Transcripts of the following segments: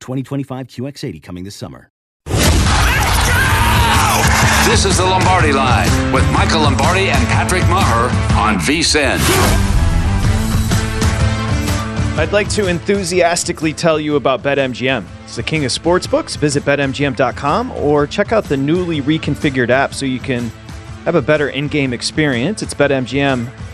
2025 QX80 coming this summer. This is the Lombardi Line with Michael Lombardi and Patrick Maher on VSIN. I'd like to enthusiastically tell you about BetMGM. It's the king of sportsbooks. Visit BetMGM.com or check out the newly reconfigured app so you can have a better in game experience. It's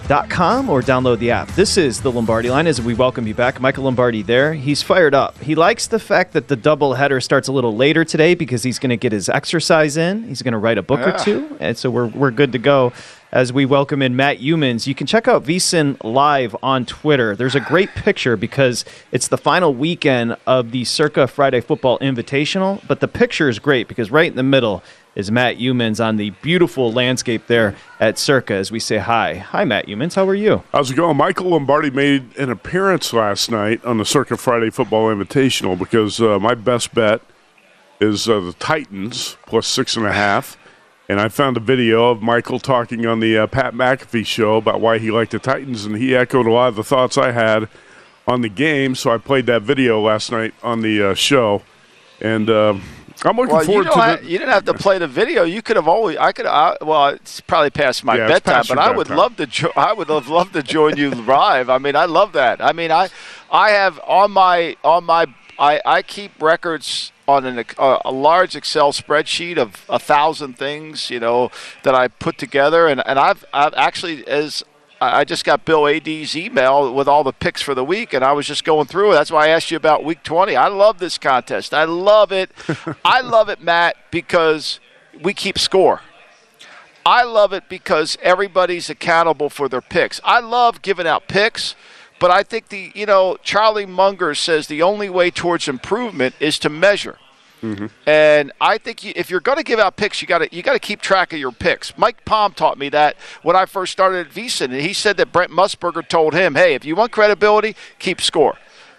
BetMGM.com or download the app. This is the Lombardi line as we welcome you back. Michael Lombardi there. He's fired up. He likes the fact that the double header starts a little later today because he's going to get his exercise in. He's going to write a book or ah. two. And so we're, we're good to go as we welcome in Matt Youmans. You can check out VSIN live on Twitter. There's a great picture because it's the final weekend of the Circa Friday Football Invitational, but the picture is great because right in the middle is Matt Youmans on the beautiful landscape there at Circa as we say hi. Hi, Matt Youmans. How are you? How's it going? Michael Lombardi made an appearance last night on the Circa Friday Football Invitational because uh, my best bet is uh, the Titans plus six and a half. And I found a video of Michael talking on the uh, Pat McAfee show about why he liked the Titans, and he echoed a lot of the thoughts I had on the game. So I played that video last night on the uh, show, and uh, I'm looking well, forward you to don't the. you didn't have to play the video. You could have always. I could. I, well, it's probably past my Yeah, bedtime, past but I would love to. Jo- I would have loved to join you live. I mean, I love that. I mean, I, I have on my on my. I, I keep records on an, uh, a large Excel spreadsheet of a thousand things, you know, that I put together, and, and I've I've actually as I just got Bill Adee's email with all the picks for the week, and I was just going through it. That's why I asked you about Week 20. I love this contest. I love it. I love it, Matt, because we keep score. I love it because everybody's accountable for their picks. I love giving out picks, but I think the you know Charlie Munger says the only way towards improvement is to measure. And I think you, if you're going to give out picks, you got to you got to keep track of your picks. Mike Palm taught me that when I first started at VSiN, and he said that Brent Musburger told him, "Hey, if you want credibility, keep score."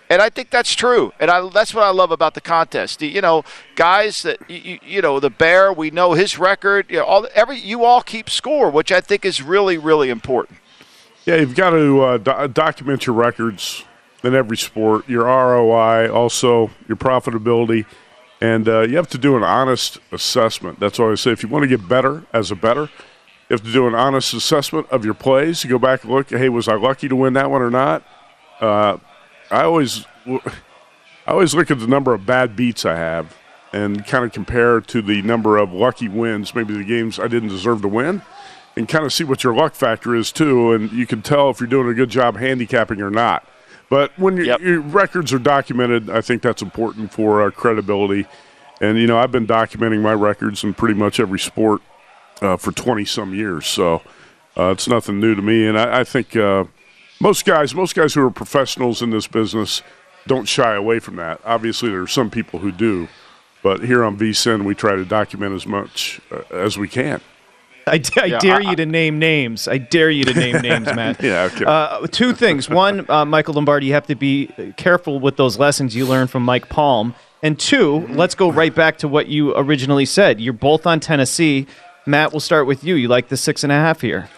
And I think that's true, and I, that's what I love about the contest. You know, guys that you, you, know, the Bear, we know his record. You know, all every you all keep score, which I think is really really important. Yeah, you've got to uh, do- document your records in every sport, your ROI, also your profitability, and uh, you have to do an honest assessment. That's why I say if you want to get better as a better, you have to do an honest assessment of your plays. You go back and look, hey, was I lucky to win that one or not? Uh, I always, I always look at the number of bad beats I have and kind of compare to the number of lucky wins, maybe the games I didn't deserve to win and kind of see what your luck factor is too, and you can tell if you're doing a good job handicapping or not. But when your, your records are documented, I think that's important for uh, credibility. And you know, I've been documenting my records in pretty much every sport uh, for twenty some years, so uh, it's nothing new to me. And I, I think uh, most guys, most guys who are professionals in this business, don't shy away from that. Obviously, there are some people who do, but here on VSIN, we try to document as much uh, as we can. I, d- I Yeah, dare I- you to name names. I dare you to name names, Matt. Yeah, okay. Uh, two things. One, uh, Michael Lombardi, you have to be careful with those lessons you learned from Mike Palm. And two, let's go right back to what you originally said. You're both on Tennessee. Matt, we'll start with you. You like the six and a half here.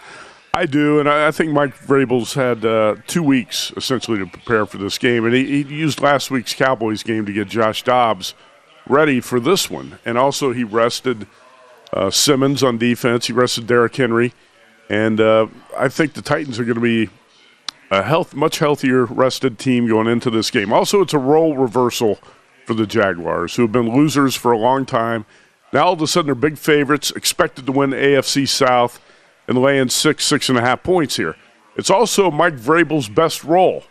I do, and I, I think Mike Vrabel's had uh, two weeks essentially to prepare for this game, and he, he used last week's Cowboys game to get Josh Dobbs ready for this one, and also he rested uh, Simmons on defense. He rested Derrick Henry, and uh, I think the Titans are going to be a health much healthier rested team going into this game. Also, it's a role reversal for the Jaguars, who have been losers for a long time. Now all of a sudden they're big favorites, expected to win AFC South and laying six, six and a half points here. It's also Mike Vrabel's best role.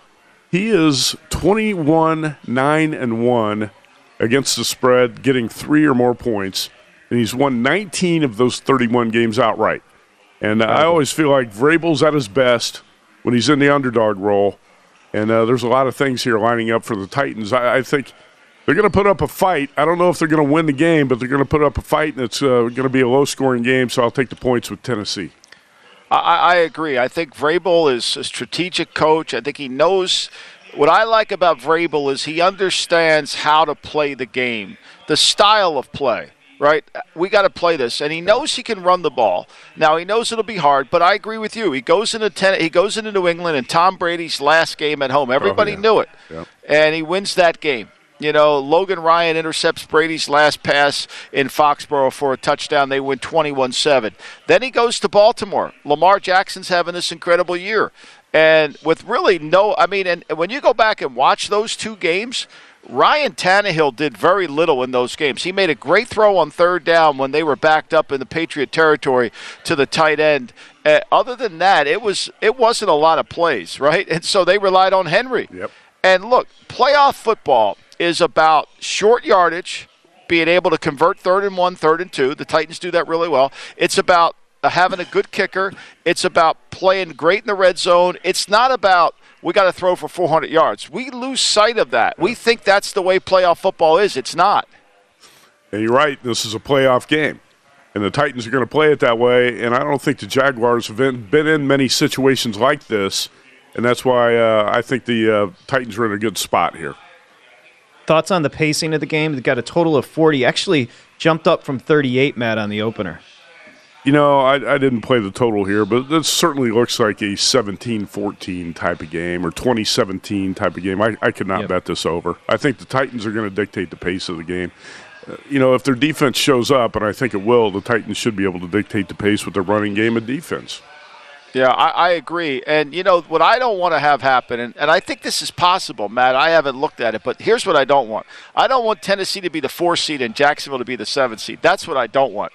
He is 21, 9 and 1 against the spread, getting three or more points, and he's won 19 of those 31 games outright. And uh, I always feel like Vrabel's at his best when he's in the underdog role. And uh, there's a lot of things here lining up for the Titans. I, I think they're going to put up a fight. I don't know if they're going to win the game, but they're going to put up a fight, and it's uh, going to be a low scoring game, so I'll take the points with Tennessee. I, I agree. I think Vrabel is a strategic coach. I think he knows. What I like about Vrabel is he understands how to play the game, the style of play. Right, we got to play this, and he knows he can run the ball. Now he knows it'll be hard, but I agree with you. He goes into ten, he goes into New England, and Tom Brady's last game at home. Everybody oh, yeah. knew it, Yep. and he wins that game. You know, Logan Ryan intercepts Brady's last pass in Foxborough for a touchdown. They win 21 7. Then he goes to Baltimore. Lamar Jackson's having this incredible year. And with really no, I mean, and when you go back and watch those two games, Ryan Tannehill did very little in those games. He made a great throw on third down when they were backed up in the Patriot territory to the tight end. Uh, other than that, it was it wasn't a lot of plays, right? And so they relied on Henry. Yep. And look, playoff football is about short yardage, being able to convert third and one, third and two. The Titans do that really well. It's about having a good kicker. It's about playing great in the red zone. It's not about we got to throw for 400 yards. We lose sight of that. We think that's the way playoff football is. It's not. And you're right, this is a playoff game. And the Titans are going to play it that way. And I don't think the Jaguars have been, been in many situations like this. And that's why uh, I think the uh, Titans are in a good spot here. Thoughts on the pacing of the game? They got a total of 40. Actually, jumped up from 38, Matt, on the opener. You know, I, I didn't play the total here, but this certainly looks like a 17 14 type of game or 2017 type of game. I, I could not Yep. bet this over. I think the Titans are going to dictate the pace of the game. Uh, you know, if their defense shows up, and I think it will, the Titans should be able to dictate the pace with their running game and defense. Yeah, I, I agree. And, you know, what I don't want to have happen, and, and I think this is possible, Matt. I haven't looked at it, but here's what I don't want I don't want Tennessee to be the four seed and Jacksonville to be the seven seed. That's what I don't want.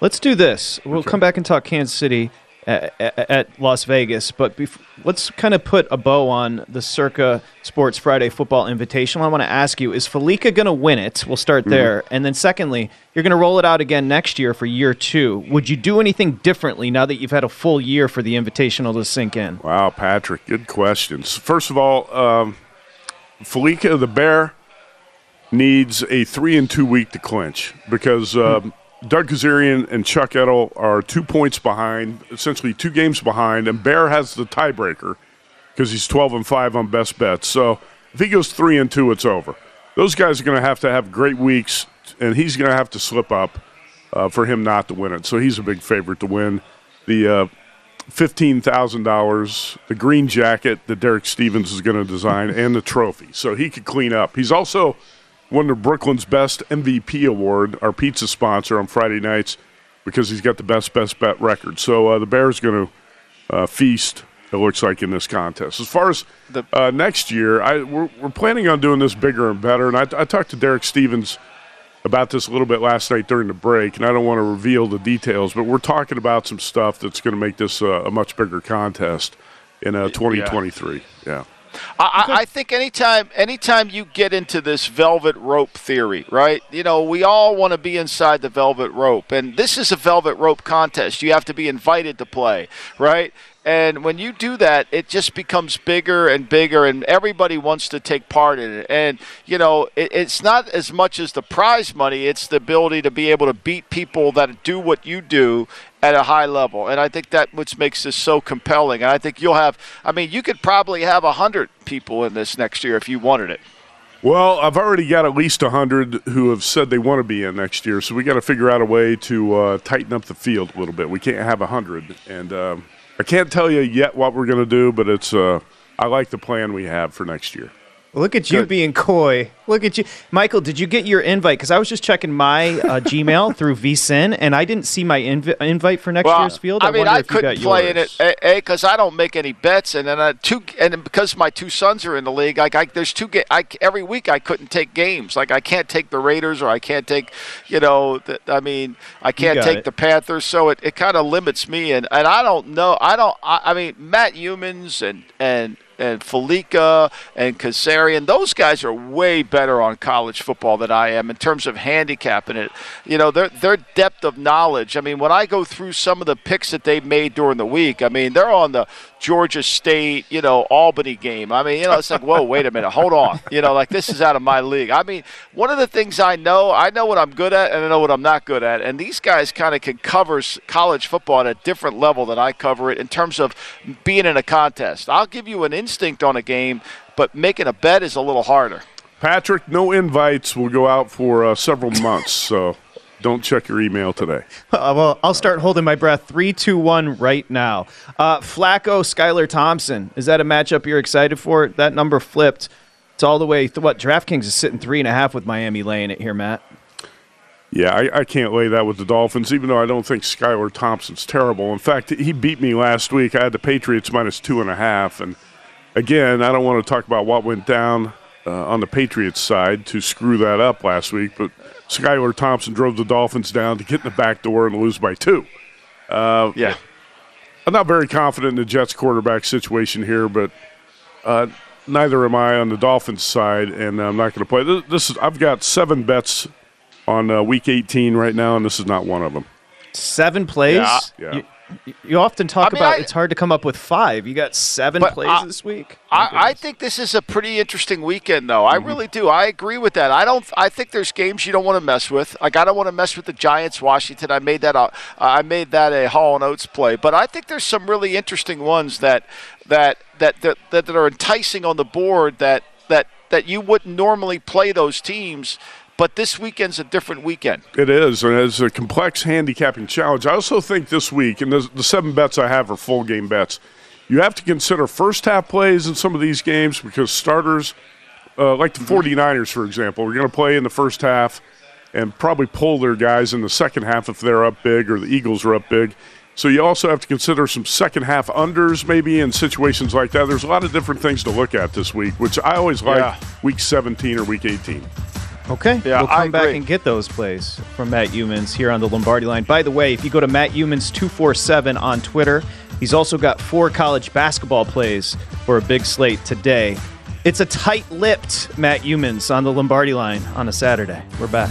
Let's do this. We'll come back and talk Kansas City at, at, at Las Vegas, but bef- let's kind of put a bow on the Circa Sports Friday Football Invitational. I want to ask you: Is Fallica going to win it? We'll start there, and then secondly, you're going to roll it out again next year for year two. Would you do anything differently now that you've had a full year for the Invitational to sink in? Wow, Patrick, good questions. First of all, um, Fallica the Bear needs a three and two week to clinch because um, Doug Kezirian and Chuck Edel are two points behind, essentially two games behind, and Bear has the tiebreaker because he's twelve and five on best bets. So if he goes three and two, it's over. Those guys are going to have to have great weeks, and he's going to have to slip up uh, for him not to win it. So he's a big favorite to win the. Uh, fifteen thousand dollars, the green jacket that Derek Stevens is going to design, and the trophy. So he could clean up. He's also won the Brooklyn's Best MVP award, our pizza sponsor on Friday nights, because he's got the best best bet record. So uh, the Bears going to uh, feast. It looks like in this contest. As far as uh, next year, I we're, we're planning on doing this bigger and better. And I, I talked to Derek Stevens about this a little bit last night during the break, and I don't want to reveal the details, but we're talking about some stuff that's going to make this uh, a much bigger contest. in uh, 2023. Yeah. I, I think anytime anytime you get into this velvet rope theory, right? You know, we all want to be inside the velvet rope, and this is a velvet rope contest. You have to be invited to play, right? And when you do that, it just becomes bigger and bigger, and everybody wants to take part in it. And, you know, it, it's not as much as the prize money, it's the ability to be able to beat people that do what you do at a high level. And I think that which makes this so compelling. And I think you'll have, I mean, you could probably have 100 people in this next year if you wanted it. Well, I've already got at least 100 who have said they want to be in next year, so we got to figure out a way to uh, tighten up the field a little bit. We can't have 100. And, um, I can't tell you yet what we're going to do, but it's uh, I like the plan we have for next year. Look at you Good. being coy. Look at you, Michael. Did you get your invite? Because I was just checking my uh, Gmail through VSIN, and I didn't see my inv- invite for next well, year's field. I, I mean, I couldn't play yours. in it, a, because I don't make any bets, and then I, two, and because my two sons are in the league, like I, there's two. Ga- I, every week I couldn't take games. Like I can't take the Raiders, or I can't take, you know, the, I mean, I can't take it. the Panthers. So it, it kind of limits me, and, and I don't know. I don't. I, I mean, Matt Youmans and and and Fallica and Kezirian, those guys are way better on college football than I am in terms of handicapping it. You know, their their depth of knowledge. I mean, when I go through some of the picks that they've made during the week, I mean, they're on the Georgia State, you know, Albany game. I mean, you know, it's like, whoa, wait a minute, hold on. You know, like this is out of my league. I mean, one of the things I know, I know what I'm good at and I know what I'm not good at. And these guys kind of can cover college football at a different level than I cover it in terms of being in a contest. I'll give you an instinct on a game, but making a bet is a little harder. Patrick, no invites will go out for uh, several months, so don't check your email today. Uh, well, I'll start holding my breath. Three, two, one, right now. Uh, Flacco, Skylar Thompson. Is that a matchup you're excited for? That number flipped. It's all the way. Th- what DraftKings is sitting three and a half with Miami laying it here, Matt. Yeah, I, I, can't lay that with the Dolphins, even though I don't think Skylar Thompson's terrible. In fact, he beat me last week. I had the Patriots minus two and a half, and again, I don't want to talk about what went down uh, on the Patriots side to screw that up last week, but Skylar Thompson drove the Dolphins down to get in the back door and lose by two. Uh, yeah. I'm not very confident in the Jets quarterback situation here, but uh, neither am I on the Dolphins side, and I'm not going to play. This, this, is I've got seven bets on uh, Week 18 right now, and this is not one of them. Seven plays. Yeah. yeah. You, you often talk I mean, about I, it's hard to come up with five. You got seven plays I, this week. I, I, think this is a pretty interesting weekend, though. Mm-hmm. I really do. I agree with that. I don't. I think there's games you don't want to mess with. Like I don't want to mess with the Giants, Washington. I made that. A, I made that a Hall and Oates play. But I think there's some really interesting ones that that that that, that are enticing on the board. That that that you wouldn't normally play those teams but this weekend's a different weekend. It is, and it's a complex handicapping challenge. I also think this week, and the, the seven bets I have are full game bets. You have to consider first half plays in some of these games because starters, uh, like the 49ers, for example, are going to play in the first half and probably pull their guys in the second half if they're up big or the Eagles are up big. So you also have to consider some second half unders maybe in situations like that. There's a lot of different things to look at this week, which I always like yeah. week 17 or week 18. Okay, yeah, we'll come back and get those plays from Matt Youmans here on the Lombardi line. By the way, if you go to Matt Youmans 247 on Twitter, he's also got four college basketball plays for a big slate today. It's a tight lipped Matt Youmans on the Lombardi line on a Saturday. We're back.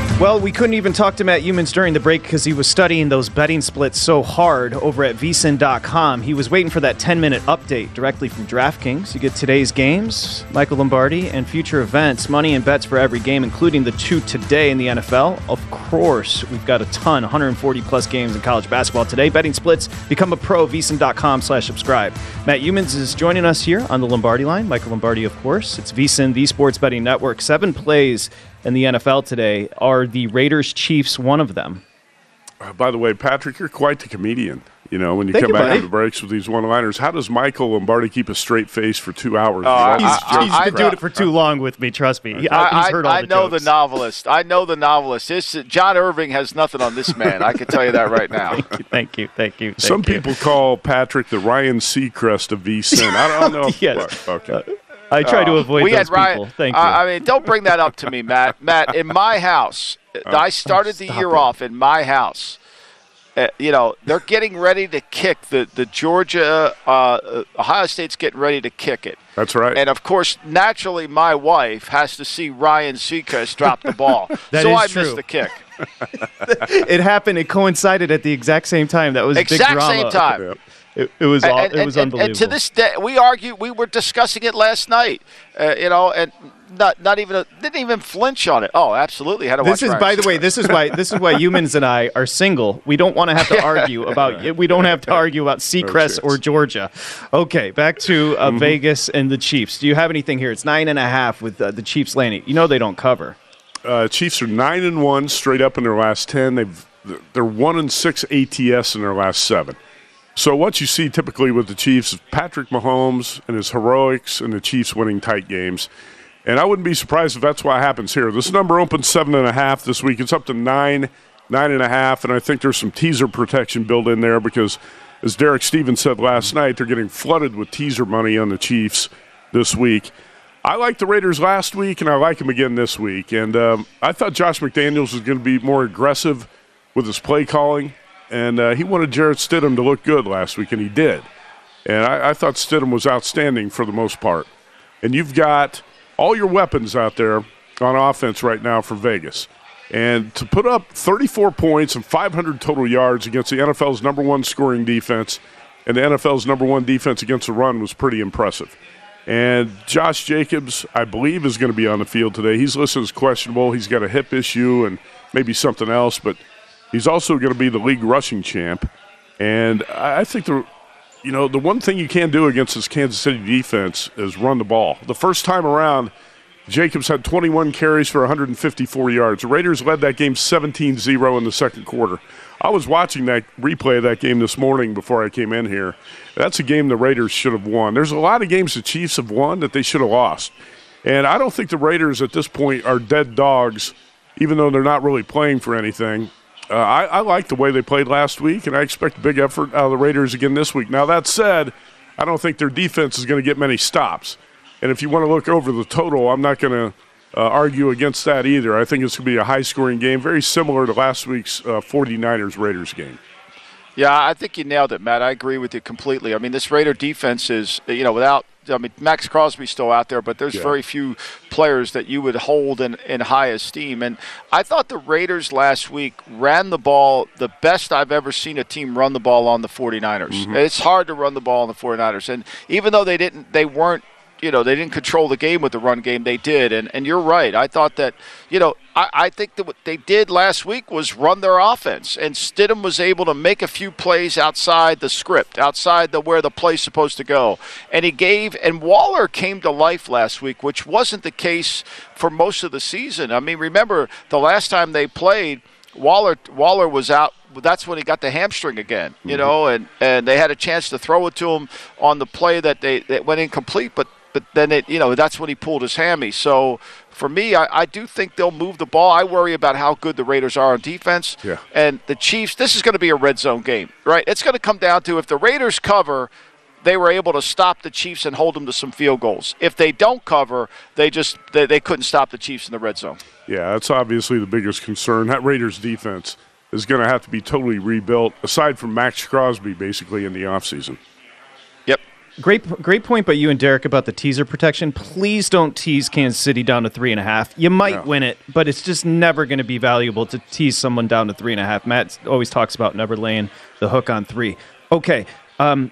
Well, we couldn't even talk to Matt Youmans during the break because he was studying those betting splits so hard over at vsin.com. He was waiting for that 10 minute update directly from DraftKings. You get today's games, Michael Lombardi, and future events, money and bets for every game, including the two today in the NFL. Of course, we've got a ton, 140 plus games in college basketball today. Betting splits, become a pro, vsin.com slash subscribe. Matt Youmans is joining us here on the Lombardi line. Michael Lombardi, of course. It's VSIN, the sports betting network. Seven plays in the NFL today. Are the Raiders Chiefs one of them? Uh, by the way, Patrick, you're quite the comedian. You know, when you Thank come you, back buddy. on the breaks with these one-liners, how does Michael Lombardi keep a straight face for two hours? Oh, with all I- these I- He's and been crap? doing it for too long with me. Trust me. He- I, he's heard all I the know jokes. the novelist. I know the novelist. This John Irving has nothing on this man. I can tell you that right now. Thank you, thank you, thank you. Some you. people call Patrick the Ryan Seacrest of VSIN. I don't know. If, Yes. Okay. I try to Uh, avoid we those had Ryan, people. Thank you. uh, I mean, don't bring that up to me, Matt. Matt, in my house, I started the year it. off in my house. Uh, you know, they're getting ready to kick the the Georgia uh, uh, Ohio State's getting ready to kick it. That's right. And of course, naturally, my wife has to see Ryan Seacrest drop the ball, That so I true. missed the kick. it happened. It coincided at the exact same time. That was big Exact drama. same time. Yep. It, it was. And- all, and, it was and- and- unbelievable. And to this day, we argue. We were discussing it last night. Uh, you know, and not not even a, didn't even flinch on it. Oh, absolutely. Had to this watch is, Ryan by the way, this is why this is why Youmans and I are single. We don't want to have to argue about. We don't have to argue about Seacrest or Georgia. Okay, back to uh, Vegas and the Chiefs. Do you have anything here? It's nine and a half with uh, the Chiefs landing. You know they don't cover. Uh, Chiefs are nine and one straight up in their last ten. They've they're one and six ATS in their last seven. So what you see typically with the Chiefs is Patrick Mahomes and his heroics and the Chiefs winning tight games. And I wouldn't be surprised if that's what happens here. This number opened seven and a half this week. It's up to nine, nine and a half, and I think there's some teaser protection built in there because as Derek Stevens said last night, they're getting flooded with teaser money on the Chiefs this week. I liked the Raiders last week, and I like them again this week. And um, I thought Josh McDaniels was going to be more aggressive with his play calling, and uh, he wanted Jarrett Stidham to look good last week, and he did. And I, I thought Stidham was outstanding for the most part. And you've got all your weapons out there on offense right now for Vegas. And to put up 34 points and 500 total yards against the NFL's number one scoring defense and the NFL's number one defense against the run was pretty impressive. And Josh Jacobs, I believe, is going to be on the field today. He's listed as questionable. He's got a hip issue and maybe something else, but he's also going to be the league rushing champ. And I think the you know, the one thing you can do against this Kansas City defense is run the ball. The first time around, Jacobs had 21 carries for 154 yards. The Raiders led that game 17 0 in the second quarter. I was watching that replay of that game this morning before I came in here. That's a game the Raiders should have won. There's a lot of games the Chiefs have won that they should have lost. And I don't think the Raiders at this point are dead dogs, even though they're not really playing for anything. Uh, I, I like the way they played last week, and I expect a big effort out of the Raiders again this week. Now, that said, I don't think their defense is going to get many stops. And if you want to look over the total, I'm not going to uh, argue against that either. I think it's going to be a high scoring game, very similar to last week's uh, 49ers Raiders game. Yeah, I think you nailed it, Matt. I agree with you completely. I mean, this Raider defense is, you know, without I mean, Maxx Crosby's still out there, but there's yeah. very few players that you would hold in, in high esteem. And I thought the Raiders last week ran the ball the best I've ever seen a team run the ball on the 49ers. Mm-hmm. It's hard to run the ball on the 49ers. And even though they didn't, they weren't you know they didn't control the game with the run game they did. And and you're right. I thought that you know i, I think that what they did last week was run their offense. And stidham was able to make a few plays outside the script outside the where the play's supposed to go. And he gave and waller came to life last week which wasn't the case for most of the season. I mean remember the last time they played waller waller was out that's when he got the hamstring again, you mm-hmm. know, and, and they had a chance to throw it to him on the play that they that went incomplete, but but then it, you know, that's when he pulled his hammy. So for me, I, I, do think they'll move the ball. I worry about how good the Raiders are on defense. Yeah. And the Chiefs, this is going to be a red zone game, right? It's going to come down to if the Raiders cover, they were able to stop the Chiefs and hold them to some field goals. If they don't cover, they just they, they couldn't stop the Chiefs in the red zone. Yeah, that's obviously the biggest concern. That Raiders defense is going to have to be totally rebuilt, aside from Maxx Crosby, basically in the offseason. Great, great point by you and Derek about the teaser protection. Please don't tease Kansas City down to three and a half. You might no. win it, but it's just never going to be valuable to tease someone down to three and a half. Matt always talks about never laying the hook on three. Okay, um,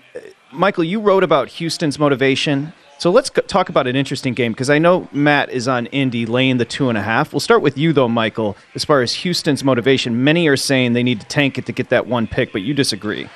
Michael, you wrote about Houston's motivation. So let's talk about an interesting game because I know Matt is on Indy laying the two and a half. We'll start with you though, Michael. As far as Houston's motivation, many are saying they need to tank it to get that one pick, but you disagree.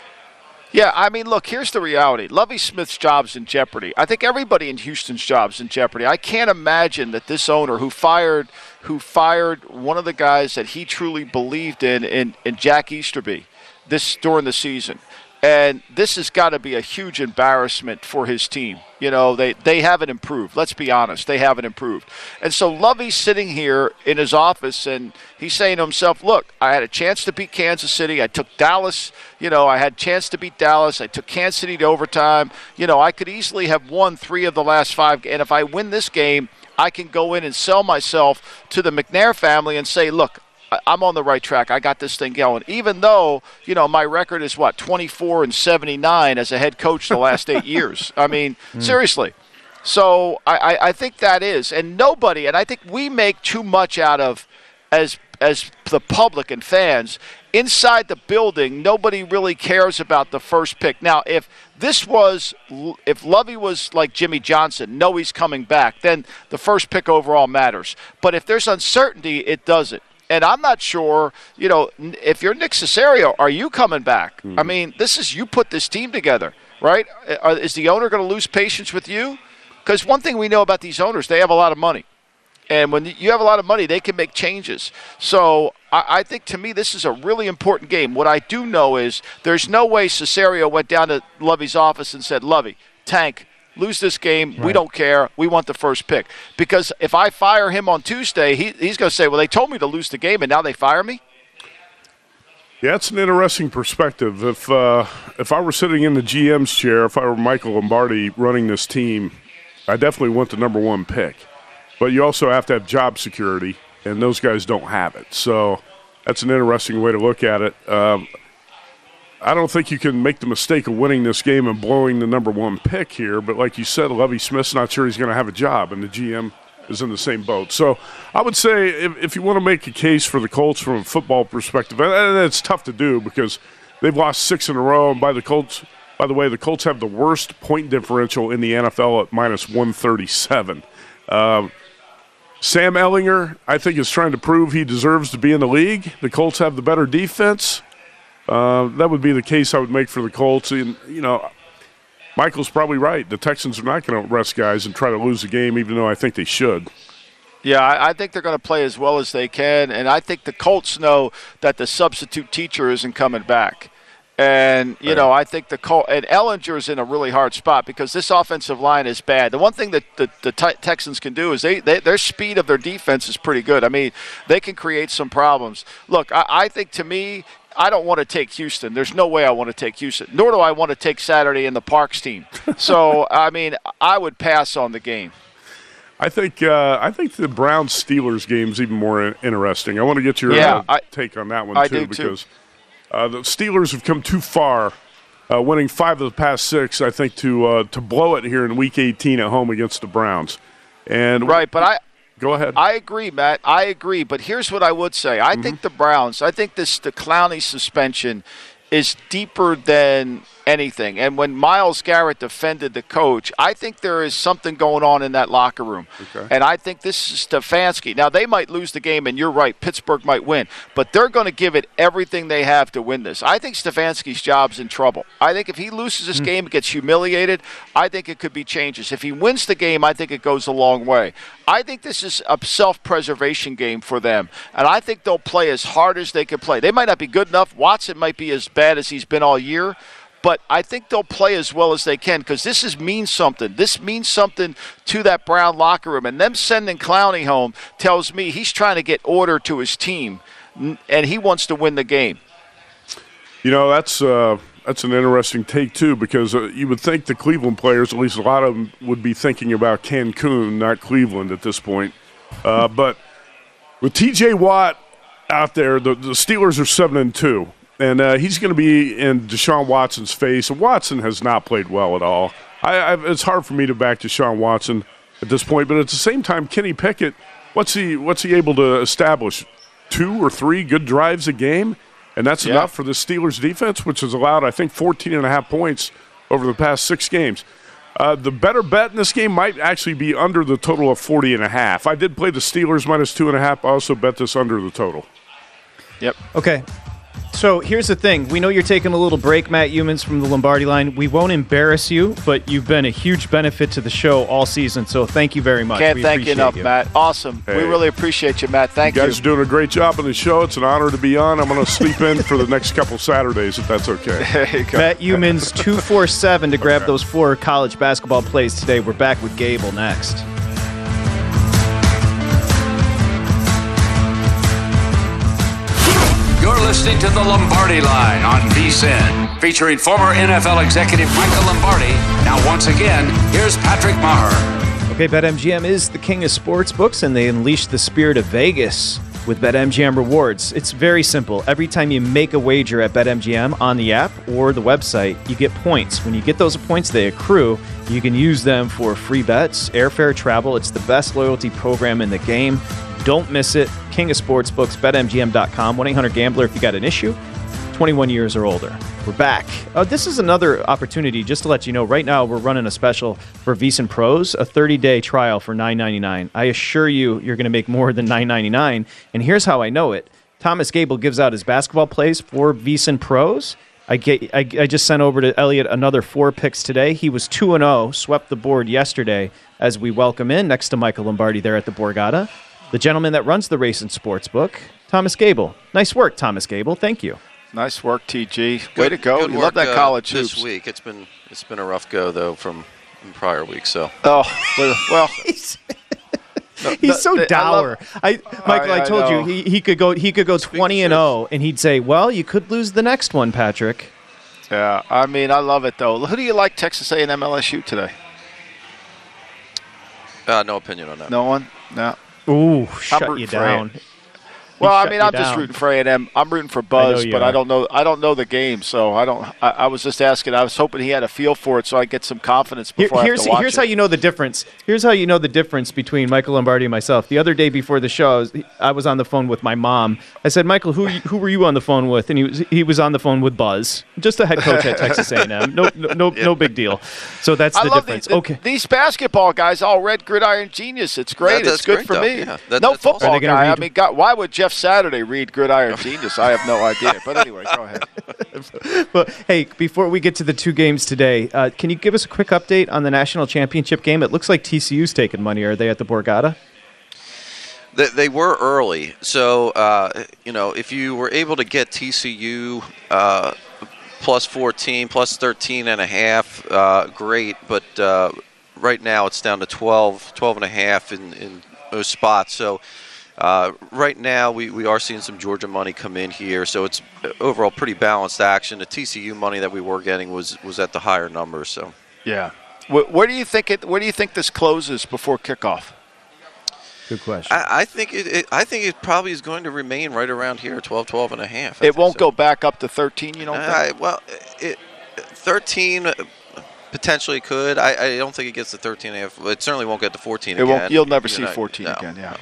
Yeah, I mean, look, here's the reality. Lovie Smith's job's in jeopardy. I think everybody in Houston's job's in jeopardy. I can't imagine that this owner who fired who fired one of the guys that he truly believed in in, in Jack Easterby this during the season and this has got to be a huge embarrassment for his team. You know, they, they haven't improved. Let's be honest, they haven't improved. And so Lovie's sitting here in his office and he's saying to himself, Look, I had a chance to beat Kansas City. I took Dallas, you know, I had a chance to beat Dallas. I took Kansas City to overtime. You know, I could easily have won three of the last five. And if I win this game, I can go in and sell myself to the McNair family and say, Look, I'm on the right track. I got this thing going. Even though, you know, my record is what, 24 and 79 as a head coach the last eight years. I mean, mm. seriously. So I, I think that is. And nobody, and I think we make too much out of, as, as the public and fans, inside the building, nobody really cares about the first pick. Now, if this was, if lovie was like Jimmy Johnson, know he's coming back, then the first pick overall matters. But if there's uncertainty, it doesn't. And I'm not sure, you know, if you're Nick Caserio, are you coming back? Mm-hmm. I mean, this is you put this team together, right? Uh, is the owner going to lose patience with you? Because one thing we know about these owners, they have a lot of money. And when you have a lot of money, they can make changes. So I, I, think to me, this is a really important game. What I do know is there's no way Caserio went down to Lovie's office and said, Lovey, tank, lose this game. Right. We don't care. We want the first pick. Because if I fire him on Tuesday, he, he's going to say, well, they told me to lose the game and now they fire me? Yeah, it's an interesting perspective. If uh, if I were sitting in the GM's chair, if I were Michael Lombardi running this team, I definitely want the number one pick. But you also have to have job security, and those guys don't have it. So that's an interesting way to look at it. Um, I don't think you can make the mistake of winning this game and blowing the number one pick here. But like you said, Lovie Smith's not sure he's going to have a job, and the GM is in the same boat. So I would say if, if you want to make a case for the Colts from a football perspective, and it's tough to do because they've lost six in a row, and by the Colts. By the way, the Colts have the worst point differential in the NFL at minus 137. Um, Sam Ehlinger, I think, is trying to prove he deserves to be in the league. The Colts have the better defense. Uh, that would be the case I would make for the Colts. And, you know, Michael's probably right. The Texans are not going to rest guys and try to lose the game, even though I think they should. Yeah, I, think they're going to play as well as they can, and I think the Colts know that the substitute teacher isn't coming back. And you know, I think the Col- and Ehlinger's in a really hard spot because this offensive line is bad. The one thing that the, the Texans can do is they, they, their speed of their defense is pretty good. I mean, they can create some problems. Look, I, I think to me, I don't want to take Houston. There's no way I want to take Houston. Nor do I want to take Saturday in the Parks team. So I mean, I would pass on the game. I think uh, I think the Browns Steelers game is even more interesting. I want to get your Yeah, uh, I- take on that one I too. because uh, the Steelers have come too far, uh, winning five of the past six. I think to uh, to blow it here in Week 18 at home against the Browns. And Right, but I go ahead. I agree, Matt. I agree. But here's what I would say. I mm-hmm. think the Browns. I think this the Clowney suspension is deeper than anything. And when Myles Garrett defended the coach, I think there is something going on in that locker room. Okay. And I think this is Stefanski. Now they might lose the game, and you're right. Pittsburgh might win, but they're going to give it everything they have to win this. I think Stefanski's job's in trouble. I think if he loses this hmm. game, gets humiliated. I think it could be changes. If he wins the game, I think it goes a long way. I think this is a self-preservation game for them, and I think they'll play as hard as they can play. They might not be good enough. Watson might be as bad as he's been all year. But I think they'll play as well as they can because this is means something. This means something to that Brown locker room, and them sending Clowney home tells me he's trying to get order to his team, and he wants to win the game. You know, that's uh, that's an interesting take too, because uh, you would think the Cleveland players, at least a lot of them, would be thinking about Cancun, not Cleveland at this point. Uh, but with T.J. Watt out there, the, the Steelers are seven and two, and uh, he's going to be in Deshaun Watson's face. And Watson has not played well at all. I, I, it's hard for me to back Deshaun Watson at this point, but at the same time, Kenny Pickett, what's he what's he able to establish? Two or three good drives a game, and that's Yeah. enough for the Steelers defense, which has allowed I think 14 and a half points over the past six games. Uh, the better bet in this game might actually be under the total of 40 and a half. I did play the Steelers minus two and a half. I also bet this under the total. Yep. Okay. So here's the thing. We know you're taking a little break, Matt Youmans from the Lombardi line. We won't embarrass you, but you've been a huge benefit to the show all season. So thank you very much. Can't We thank you appreciate enough, Matt. Awesome. We really appreciate you, Matt. Thank you you. guys are doing a great job on the show. It's an honor to be on. I'm going to sleep in for the next couple Saturdays if that's okay. Matt Youmans 247 to grab those four college basketball plays today. We're back with Gable next. Listening to the Lombardi Line on VSIN, featuring former NFL executive Michael Lombardi. Now, once again, here's Patrick Maher. Okay, BetMGM is the king of sports books, and they unleash the spirit of Vegas with BetMGM rewards. It's very simple. Every time you make a wager at BetMGM on the app or the website, you get points. When you get those points, they accrue. You can use them for free bets, airfare, travel. It's the best loyalty program in the game. Don't miss it. King of Sportsbooks, BetMGM.com, 1 800 Gambler if you got an issue. 21 years or older. We're back. Uh, this is another opportunity just to let you know. Right now, we're running a special for VSiN Pros, a 30-day trial for $9.99. I assure you, you're going to make more than $9.99. And here's how I know it: Thomas Gable gives out his basketball plays for VSiN Pros. I, get, I, I just sent over to Elliot another four picks today. He was 2 and 0, swept the board yesterday as we welcome in next to Michael Lombardi there at the Borgata. The gentleman that runs the Race and Sports Book, Thomas Gable. Nice work, Thomas Gable. Thank you. Nice work, TG. Way to go. Good you work, love that uh, college this week. It's been it's been a rough go though from, from prior weeks. So Oh, well, well He's so I love- dour. I, Michael, I, I told know. you he, he could go he could go twenty and zero, and he'd say, "Well, you could lose the next one, Patrick." Yeah, I mean, I love it though. Who do you like, Texas A&M LSU today? Uh, no opinion on that. No one. No. Ooh, shut you down. Well, I mean, I'm just rooting for A&M. I'm rooting for Buzz, you but are. I don't know. I don't know the game, so I don't. I, I was just asking. I was hoping he had a feel for it, so I get some confidence Here- before I here's have to watch here's it. how you know the difference. Here's how you know the difference between Michael Lombardi and myself. The other day before the show, I was, I was on the phone with my mom. I said, "Michael, who who were you on the phone with?" And he was he was on the phone with Buzz, just the head coach at Texas A&M. No no no, no big deal. So that's I the love difference. these, okay. these basketball guys, all red gridiron genius. It's great. that's it's good great, for though. me. Yeah, that- no that's awesome. football Are they gonna guy. I mean, God, why would Jeff Saturday read gridiron genius? I have no idea. But anyway, go ahead. Well, hey, before we get to the two games today, uh, can you give us a quick update on the national championship game? It looks like TCU's taking money. Are they at the Borgata? They, they were early, so uh, you know if you were able to get TCU uh, plus 14, plus 13 and a half, uh, great. But uh, right now it's down to 12, 12 and a half in, in most spots. So uh, right now we, we are seeing some Georgia money come in here. So it's overall pretty balanced action. The TCU money that we were getting was was at the higher numbers. So Yeah. Where, where do you think it? Where do you think this closes before kickoff? Good question. I, I think it, it I think it probably is going to remain right around here, 12, 12 and a half. It won't go back up to 13. You don't I, think? well, it, 13 uh, potentially could. I, I don't think it gets to 13 and a half. It certainly won't get to 14 It again. won't. You'll never You see know, 14 no. again. Yeah.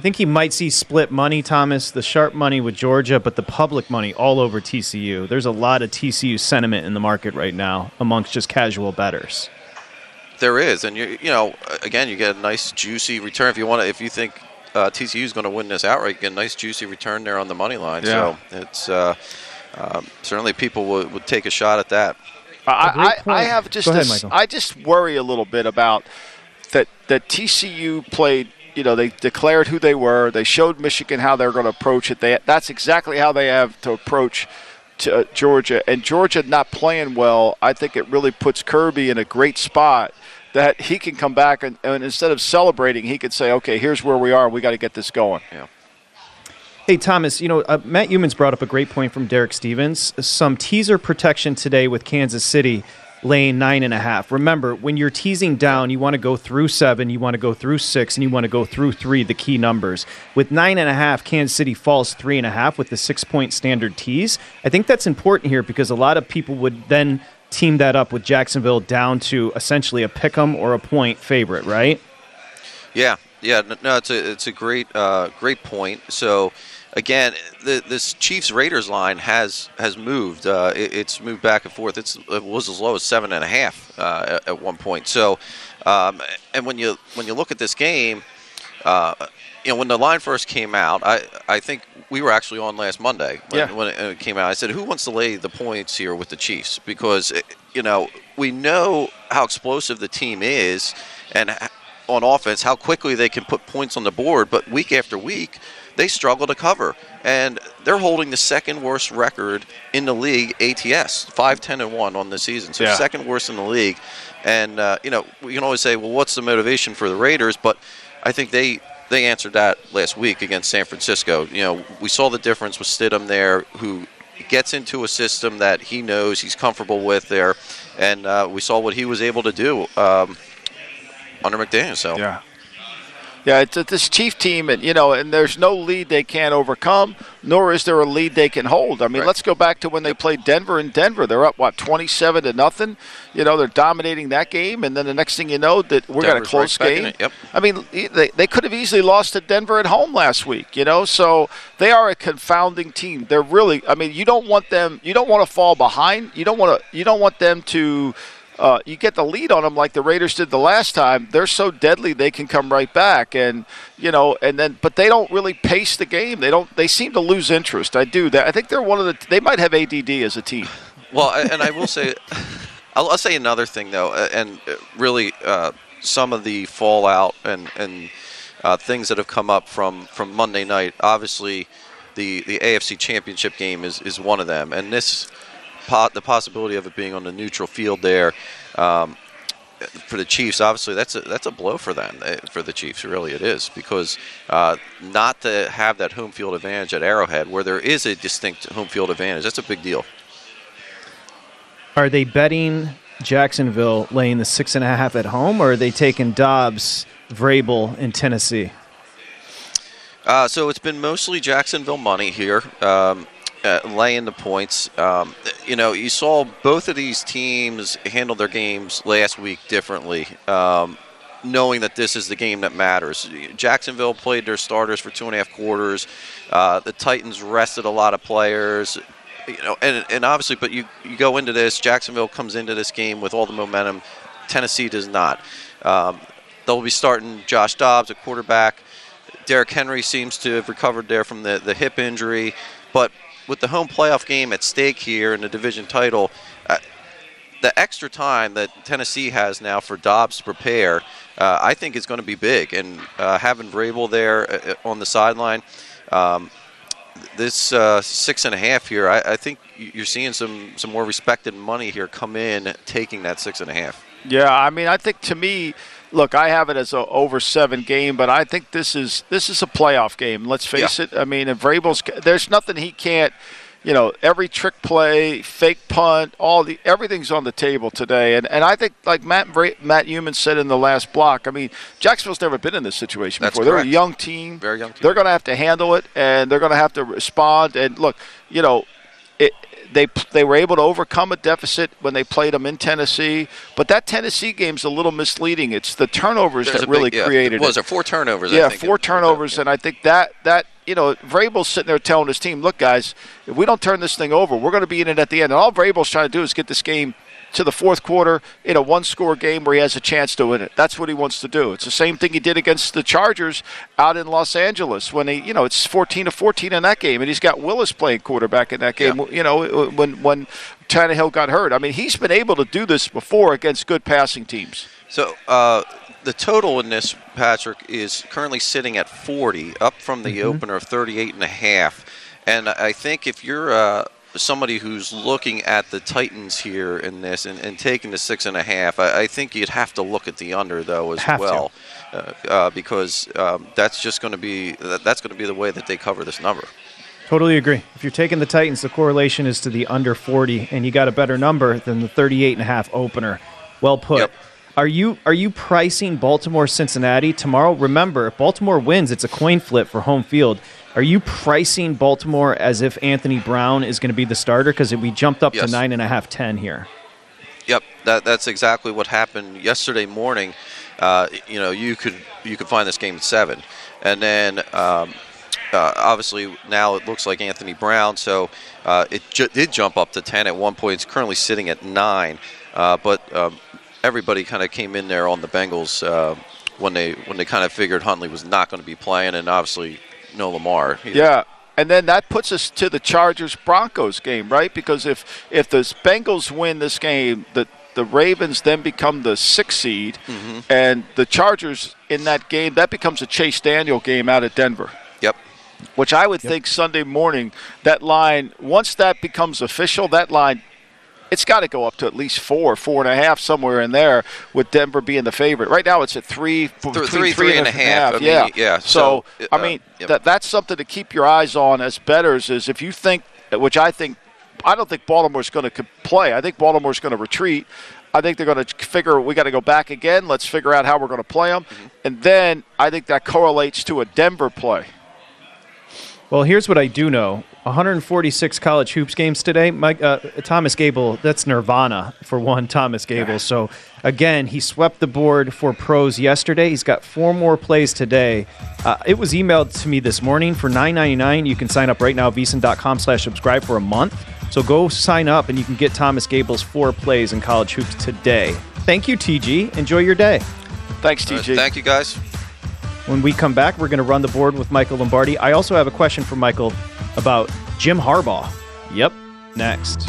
I think he might see split money, Thomas, the sharp money with Georgia, but the public money all over TCU. There's a lot of TCU sentiment in the market right now amongst just casual betters. There is, and you you know again you get a nice juicy return if you want to. If you think uh, TCU is going to win this outright, you get a nice juicy return there on the money line. Yeah. So it's uh, um, certainly people would, would take a shot at that. I, I, I have just ahead, this- Michael. I just worry a little bit about that that TCU played. You know, they declared who they were. They showed Michigan how they're going to approach it. They that's exactly how they have to approach to uh, Georgia. And Georgia not playing well, I think it really puts Kirby in a great spot that he can come back and, and instead of celebrating, he could say, "Okay, here's where we are. We got to get this going." Yeah. Hey, Thomas, you know, uh, Matt Youmans brought up a great point from Derek Stevens. Some teaser protection today with Kansas City laying nine and a half. Remember, when you're teasing down, you want to go through seven, you want to go through six, and you want to go through three, the key numbers. With nine and a half, Kansas City falls three and a half with the six point standard tease. I think that's important here because a lot of people would then team that up with Jacksonville down to essentially a pick 'em or a point favorite, right? Yeah, yeah, no, it's a it's a great uh, great point. So again, the, this Chiefs Raiders line has has moved. Uh, it, it's moved back and forth. It's it was as low as seven and a half uh, at, at one point. So, um, and when you when you look at this game. Uh, you know, when the line first came out, I, I think we were actually on last Monday when, Yeah. when it, it came out. I said, who wants to lay the points here with the Chiefs? Because, eh, you know, we know how explosive the team is and on offense, how quickly they can put points on the board. But week after week, they struggle to cover. And they're holding the second worst record in the league, ATS, 5 10 and 1 on the season. So, Yeah. second worst in the league. And, uh, you know, we can always say, well, what's the motivation for the Raiders? But I think they they answered that last week against San Francisco. You know, we saw the difference with Stidham there, who gets into a system that he knows he's comfortable with there, and uh, we saw what he was able to do um, under McDaniel. So Yeah. Yeah, it's, this Chief team, and you know, and there's no lead they can't overcome, nor is there a lead they can hold. I mean, let's go back to when they played Denver in Denver. They're up what 27 to nothing. You know, they're dominating that game, and then the next thing you know, that we're got a close right game. yep. I mean, they, they could have easily lost to Denver at home last week. You know, so they are a confounding team. They're really. I mean, you don't want them. You don't want to fall behind. You don't want to. You don't want them to. Uh, you get the lead on them like the Raiders did the last time. They're so deadly they can come right back, and you know, and then but they don't really pace the game. They don't. They seem to lose interest. I do that. I think they're one of the. They might have ADD as a team. Well, and I will say, I'll, I'll say another thing though, and really uh, some of the fallout and and uh, things that have come up from from Monday night. Obviously, the the AFC Championship game is is one of them, and this the possibility of it being on the neutral field there. Um, for the Chiefs, obviously that's a that's a blow for them eh, for the Chiefs. Really, it is because uh, not to have that home field advantage at Arrowhead, where there is a distinct home field advantage, that's a big deal. Are they betting Jacksonville laying the six and a half at home, or are they taking Dobbs, Vrabel in Tennessee? Uh, so it's been mostly Jacksonville money here, um, uh, laying the points. Um, you know, you saw both of these teams handle their games last week differently, um, knowing that this is the game that matters. Jacksonville played their starters for two and a half quarters. Uh, the Titans rested a lot of players. You know, and, and obviously, but you, you go into this, Jacksonville comes into this game with all the momentum. Tennessee does not. Um, they'll be starting Josh Dobbs at quarterback. Derrick Henry seems to have recovered there from the, the hip injury. But with the home playoff game at stake here in the division title, uh, the extra time that Tennessee has now for Dobbs to prepare, uh, I think is going to be big. And uh, having Vrabel there uh, uh, on the sideline, um, this uh, six and a half here, I, I, think you're seeing some some more respected money here come in, taking that six and a half. Yeah, I mean, I think to me, look, I have it as a over seven game, but I think this is this is a playoff game. Let's face yeah. it. I mean, if Vrabel's, there's nothing he can't. You know, every trick play, fake punt, all the everything's on the table today, and and I think like Matt Matt Youmans said in the last block. I mean, Jacksonville's never been in this situation That's before. Correct. They're a young team. Very young team. They're going to have to handle it, and they're going to have to respond. And look, you know, it, they they were able to overcome a deficit when they played them in Tennessee, but that Tennessee game's a little misleading. It's the turnovers There's that really big, yeah, created. Was it. four turnovers? Yeah, I think, four turnovers, and I think that that you know Vrabel's sitting there telling his team, "Look, guys, if we don't turn this thing over, we're going to be in it at the end." And all Vrabel's trying to do is get this game to the fourth quarter in a one-score game where he has a chance to win it. That's what he wants to do. It's the same thing he did against the Chargers out in Los Angeles when he, you know, it's 14 to 14 in that game, and he's got Willis playing quarterback in that game. Yeah. You know, when when Tannehill got hurt. I mean, he's been able to do this before against good passing teams. So uh, the total in this, Patrick, is currently sitting at 40, up from the Mm-hmm. opener of 38 and a half. And I think if you're uh, somebody who's looking at the Titans here in this and, and taking the six and a half, I, I think you'd have to look at the under though as Have well, uh, uh, because um, that's just going to be that, that's going to be the way that they cover this number. Totally agree. If you're taking the Titans, the correlation is to the under 40, and you got a better number than the 38 and a half opener. Well put. Yep. Are you are you pricing Baltimore Cincinnati tomorrow? Remember, if Baltimore wins, it's a coin flip for home field. Are you pricing Baltimore as if Anthony Brown is going to be the starter? Because we jumped up Yes. to nine and a half, ten here. Yep, that, that's exactly what happened yesterday morning. Uh, you know, you could you could find this game at seven, and then um, uh, obviously now it looks like Anthony Brown. So uh, it ju- did jump up to ten at one point. It's currently sitting at nine, uh, but um, everybody kind of came in there on the Bengals uh, when they when they kind of figured Huntley was not going to be playing, and obviously no Lamar. He- Yeah. And then that puts us to the Chargers Broncos game, right? Because if if the Bengals win this game, the the Ravens then become the sixth seed, Mhm. and the Chargers in that game that becomes a Chase Daniel game out at Denver. Yep. Which I would think Sunday morning that line once that becomes official, that line it's got to go up to at least four, four and a half, somewhere in there, with Denver being the favorite. Right now, it's at three, between three, three and a half. I mean, yeah, yeah, So, so, I uh, mean, yep. that that's something to keep your eyes on as betters. Is if you think, which I think, I don't think Baltimore's going to play. I think Baltimore's going to retreat. I think they're going to figure we got to go back again. Let's figure out how we're going to play them, Mm-hmm. and then I think that correlates to a Denver play. Well, here's what I do know: 146 college hoops games today. Mike uh, Thomas Gable, that's Nirvana for one. Thomas Gable. So again, he swept the board for pros yesterday. He's got four more plays today. Uh, it was emailed to me this morning for 9.99. You can sign up right now, slash subscribe for a month. So go sign up, and you can get Thomas Gable's four plays in college hoops today. Thank you, TG. Enjoy your day. Thanks, Uh, thank you, guys. When we come back, we're going to run the board with Michael Lombardi. I also have a question for Michael about Jim Harbaugh. Yep, next.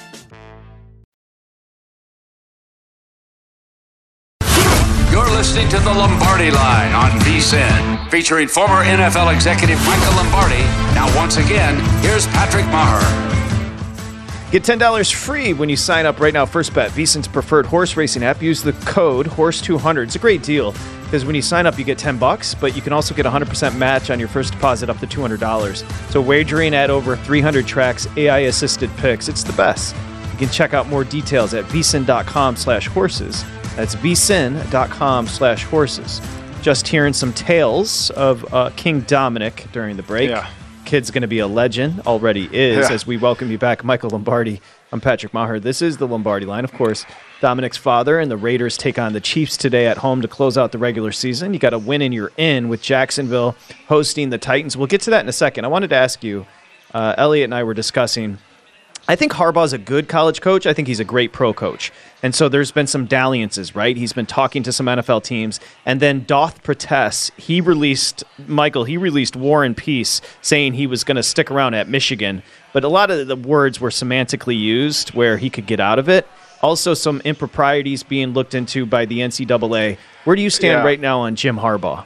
You're listening to the Lombardi Line on VSIN, featuring former NFL executive Michael Lombardi. Now, once again, here's Patrick Maher. Get $10 free when you sign up right now. First bet, VSIN's preferred horse racing app. Use the code HORSE200. It's a great deal because when you sign up, you get 10 bucks, but you can also get a 100% match on your first deposit up to $200. So wagering at over 300 tracks, AI-assisted picks, it's the best. You can check out more details at vsin.com slash horses. That's vsin.com slash horses. Just hearing some tales of uh, King Dominic during the break. Yeah. Kid's going to be a legend, already is, Yeah. as we welcome you back, Michael Lombardi. I'm Patrick Maher. This is the Lombardi line. Of course, Dominic's father and the Raiders take on the Chiefs today at home to close out the regular season. You got to win and you're in with Jacksonville hosting the Titans. We'll get to that in a second. I wanted to ask you, uh, Elliot and I were discussing I think Harbaugh's a good college coach. I think he's a great pro coach. And so there's been some dalliances, right? He's been talking to some NFL teams. And then Doth protests. He released, Michael, he released War and Peace, saying he was going to stick around at Michigan. But a lot of the words were semantically used where he could get out of it. Also, some improprieties being looked into by the NCAA. Where do you stand Yeah. right now on Jim Harbaugh?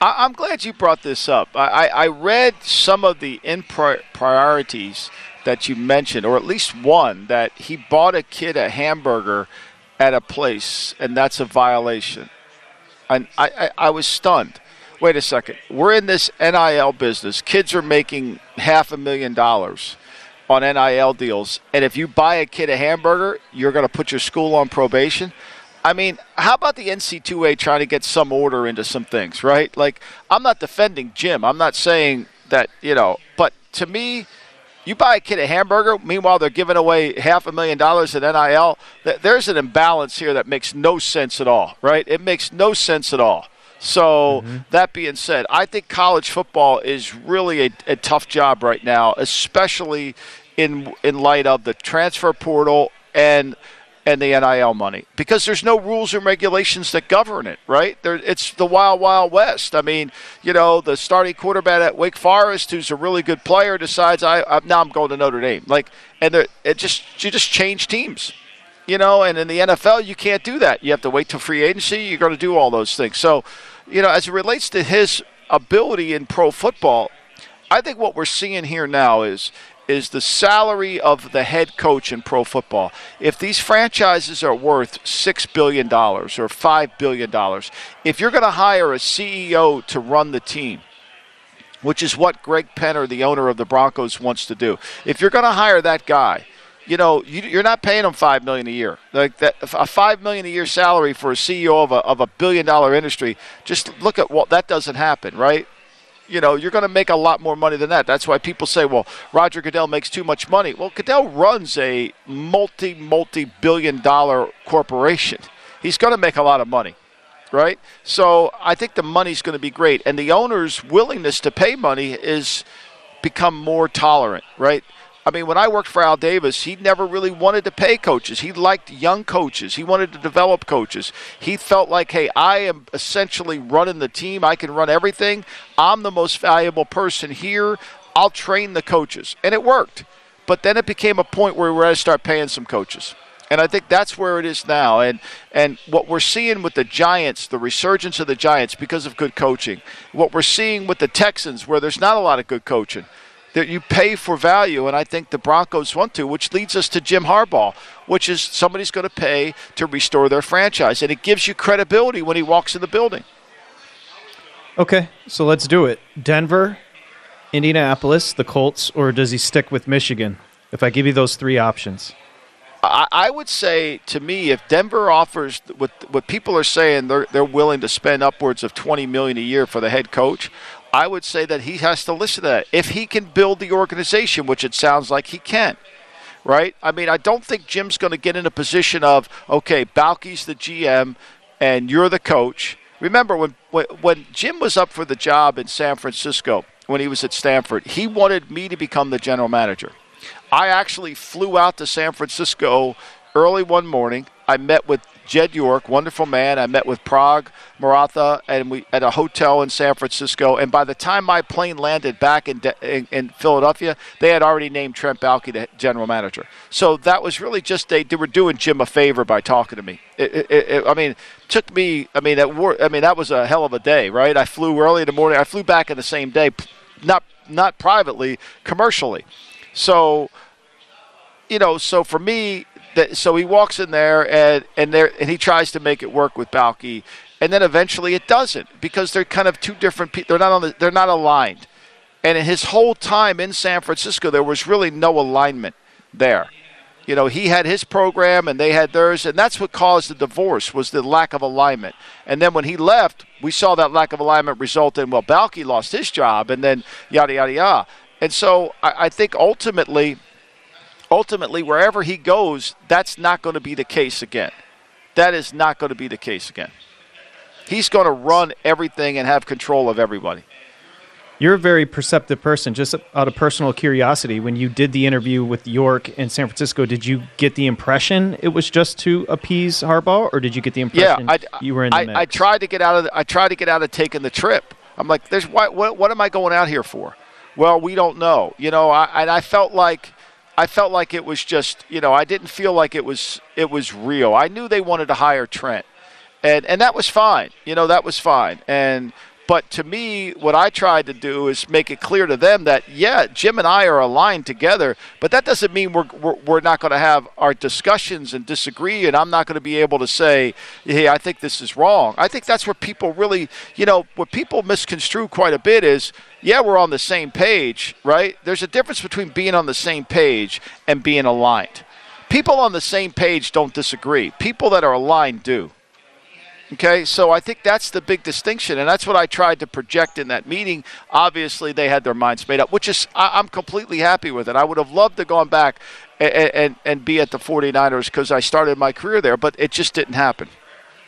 I, I'm glad you brought this up. I, I, I read some of the in pri- priorities that you mentioned, or at least one that he bought a kid a hamburger at a place, and that's a violation. And I, I, I was stunned. Wait a second. We're in this NIL business. Kids are making half a million dollars on NIL deals. And if you buy a kid a hamburger, you're going to put your school on probation. I mean, how about the NC2A trying to get some order into some things, right? Like, I'm not defending Jim. I'm not saying that, you know, but to me, you buy a kid a hamburger, meanwhile, they're giving away half a million dollars in NIL. There's an imbalance here that makes no sense at all, right? It makes no sense at all. So, mm-hmm. that being said, I think college football is really a, a tough job right now, especially in in light of the transfer portal and and the NIL money because there's no rules and regulations that govern it, right? There, it's the wild, wild west. I mean, you know, the starting quarterback at Wake Forest, who's a really good player, decides I, I now I'm going to Notre Dame. Like, and it just you just change teams, you know. And in the NFL, you can't do that. You have to wait till free agency. You're going to do all those things. So, you know, as it relates to his ability in pro football, I think what we're seeing here now is is the salary of the head coach in pro football. If these franchises are worth $6 billion or $5 billion, if you're going to hire a CEO to run the team, which is what Greg Penner, the owner of the Broncos, wants to do, if you're going to hire that guy, you know, you, are not paying him five million a year. Like that, a five million a year salary for a CEO of a of a billion dollar industry. Just look at what that doesn't happen, right? You know, you're going to make a lot more money than that. That's why people say, well, Roger Goodell makes too much money. Well, Goodell runs a multi, multi billion dollar corporation. He's going to make a lot of money, right? So I think the money's going to be great. And the owner's willingness to pay money is become more tolerant, right? I mean, when I worked for Al Davis, he never really wanted to pay coaches. He liked young coaches. He wanted to develop coaches. He felt like, hey, I am essentially running the team. I can run everything. I'm the most valuable person here. I'll train the coaches. And it worked. But then it became a point where we had to start paying some coaches. And I think that's where it is now. And and what we're seeing with the Giants, the resurgence of the Giants because of good coaching. What we're seeing with the Texans, where there's not a lot of good coaching that you pay for value, and I think the Broncos want to, which leads us to Jim Harbaugh, which is somebody's going to pay to restore their franchise, and it gives you credibility when he walks in the building. Okay, so let's do it. Denver, Indianapolis, the Colts, or does he stick with Michigan? If I give you those three options. I, would say to me, if Denver offers what what people are saying, they're they're willing to spend upwards of twenty million a year for the head coach. I would say that he has to listen to that. If he can build the organization, which it sounds like he can, right? I mean, I don't think Jim's going to get in a position of, okay, Baalke's the GM and you're the coach. Remember, when, when Jim was up for the job in San Francisco, when he was at Stanford, he wanted me to become the general manager. I actually flew out to San Francisco early one morning. I met with Jed York, wonderful man. I met with Paraag Marathe and we at a hotel in San Francisco. And by the time my plane landed back in, in, in Philadelphia, they had already named Trent Baalke the general manager. So that was really just they, they were doing Jim a favor by talking to me. It, it, it, I mean, took me. I mean, that war, I mean that was a hell of a day, right? I flew early in the morning. I flew back in the same day, not not privately, commercially. So you know, so for me, that, so he walks in there and and there and he tries to make it work with Baalke, and then eventually it doesn't because they're kind of two different people. They're not on the, they're not aligned, and in his whole time in San Francisco, there was really no alignment there. You know, he had his program and they had theirs, and that's what caused the divorce was the lack of alignment. And then when he left, we saw that lack of alignment result in well, Baalke lost his job, and then yada yada yada. And so I, I think ultimately ultimately, wherever he goes, that's not going to be the case again. That is not going to be the case again. He's going to run everything and have control of everybody. You're a very perceptive person. Just out of personal curiosity, when you did the interview with York in San Francisco, did you get the impression it was just to appease Harbaugh, or did you get the impression yeah, I, you were in the I, mix? I tried to get out of. The, I tried to get out of taking the trip. I'm like, there's what, what, what am I going out here for? Well, we don't know. You know, I, and I felt like I felt like it was just, you know, I didn't feel like it was it was real. I knew they wanted to hire Trent. And and that was fine. You know, that was fine. And But to me, what I tried to do is make it clear to them that, yeah, Jim and I are aligned together, but that doesn't mean we're, we're, we're not going to have our discussions and disagree, and I'm not going to be able to say, hey, I think this is wrong. I think that's where people really, you know, what people misconstrue quite a bit is, yeah, we're on the same page, right? There's a difference between being on the same page and being aligned. People on the same page don't disagree, people that are aligned do. Okay, so I think that's the big distinction, and that's what I tried to project in that meeting. Obviously, they had their minds made up, which is I, am completely happy with it. I would have loved to gone back and, and, and be at the 49ers because I started my career there, but it just didn't happen.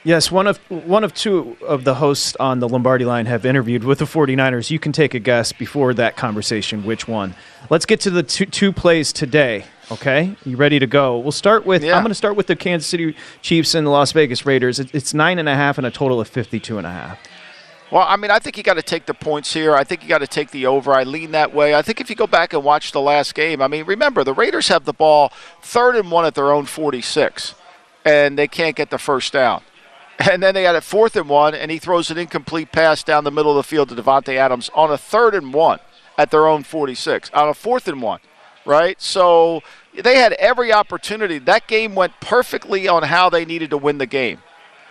Yes, one of one of two of the hosts on the Lombardi line have interviewed with the 49ers. You can take a guess before that conversation which one. Let's get to the two, two plays today. Okay, you ready to go? We'll start with. Yeah. I'm going to start with the Kansas City Chiefs and the Las Vegas Raiders. It's nine and a half and a total of 52 and a half. Well, I mean, I think you got to take the points here. I think you got to take the over. I lean that way. I think if you go back and watch the last game, I mean, remember the Raiders have the ball third and one at their own 46, and they can't get the first down. And then they had a fourth and one, and he throws an incomplete pass down the middle of the field to Davante Adams on a third and one at their own 46, on a fourth and one, right? So they had every opportunity. That game went perfectly on how they needed to win the game.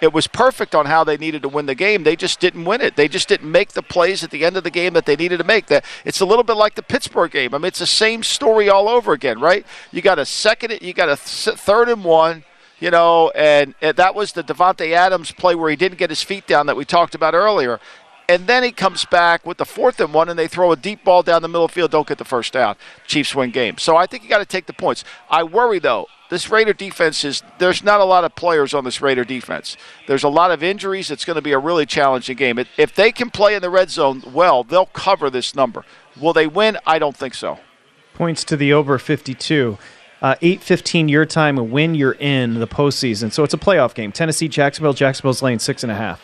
It was perfect on how they needed to win the game. They just didn't win it. They just didn't make the plays at the end of the game that they needed to make. That it's a little bit like the Pittsburgh game. I mean, it's the same story all over again, right? You got a second, you got a third and one, you know, and that was the Davante Adams play where he didn't get his feet down that we talked about earlier. And then he comes back with the fourth and one, and they throw a deep ball down the middle field, don't get the first down. Chiefs win game. So I think you got to take the points. I worry, though, this Raider defense is there's not a lot of players on this Raider defense. There's a lot of injuries. It's going to be a really challenging game. If they can play in the red zone well, they'll cover this number. Will they win? I don't think so. Points to the over 52. Uh, 8.15 your time, when you're in the postseason. So it's a playoff game. Tennessee, Jacksonville. Jacksonville's laying six and a half.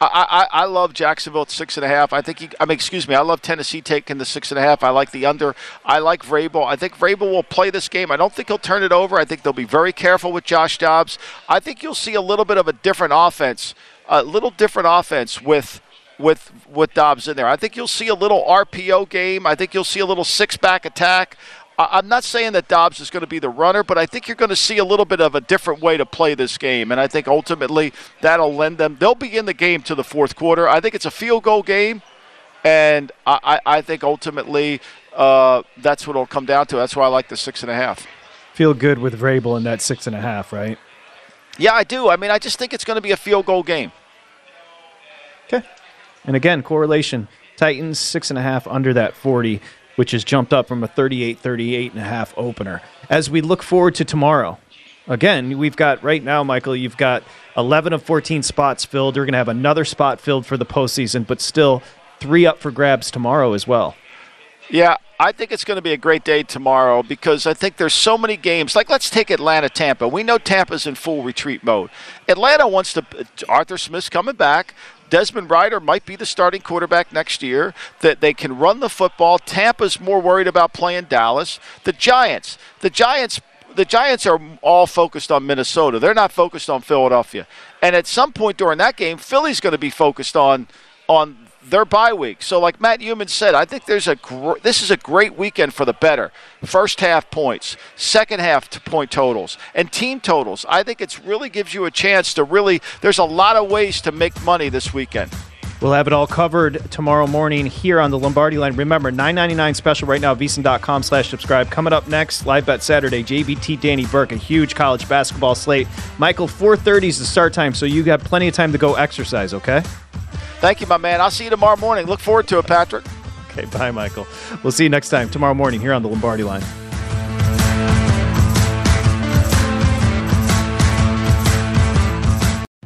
I, I, I love Jacksonville at six and a half. I think he, I mean, excuse me, I love Tennessee taking the six and a half. I like the under. I like Vrabel. I think Vrabel will play this game. I don't think he'll turn it over. I think they'll be very careful with Josh Dobbs. I think you'll see a little bit of a different offense, a little different offense with with with Dobbs in there. I think you'll see a little RPO game. I think you'll see a little six back attack. I'm not saying that Dobbs is going to be the runner, but I think you're going to see a little bit of a different way to play this game. And I think ultimately that'll lend them. They'll be in the game to the fourth quarter. I think it's a field goal game. And I, I think ultimately uh, that's what it'll come down to. That's why I like the six and a half. Feel good with Vrabel in that six and a half, right? Yeah, I do. I mean, I just think it's going to be a field goal game. Okay. And again, correlation Titans, six and a half under that 40 which has jumped up from a 38 38 and a half opener. As we look forward to tomorrow, again, we've got right now, Michael, you've got 11 of 14 spots filled. You're going to have another spot filled for the postseason, but still three up for grabs tomorrow as well. Yeah, I think it's going to be a great day tomorrow because I think there's so many games. Like, let's take Atlanta Tampa. We know Tampa's in full retreat mode. Atlanta wants to. Uh, Arthur Smith's coming back. Desmond Ridder might be the starting quarterback next year. That they can run the football. Tampa's more worried about playing Dallas. The Giants. The Giants the Giants are all focused on Minnesota. They're not focused on Philadelphia. And at some point during that game, Philly's going to be focused on on their bye week. So, like Matt Youmans said, I think there's a gr- this is a great weekend for the better. First half points, second half point totals, and team totals. I think it really gives you a chance to really. There's a lot of ways to make money this weekend. We'll have it all covered tomorrow morning here on the Lombardi line. Remember, nine ninety nine special right now, vsin.com slash subscribe. Coming up next, live bet Saturday, JBT Danny Burke, a huge college basketball slate. Michael, 4.30 is the start time, so you got plenty of time to go exercise, okay? Thank you, my man. I'll see you tomorrow morning. Look forward to it, Patrick. Okay, bye, Michael. We'll see you next time tomorrow morning here on the Lombardi line.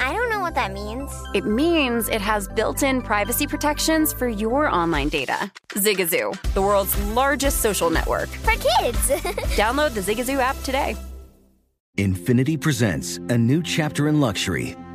I don't know what that means. It means it has built in privacy protections for your online data. Zigazoo, the world's largest social network. For kids. Download the Zigazoo app today. Infiniti presents a new chapter in luxury,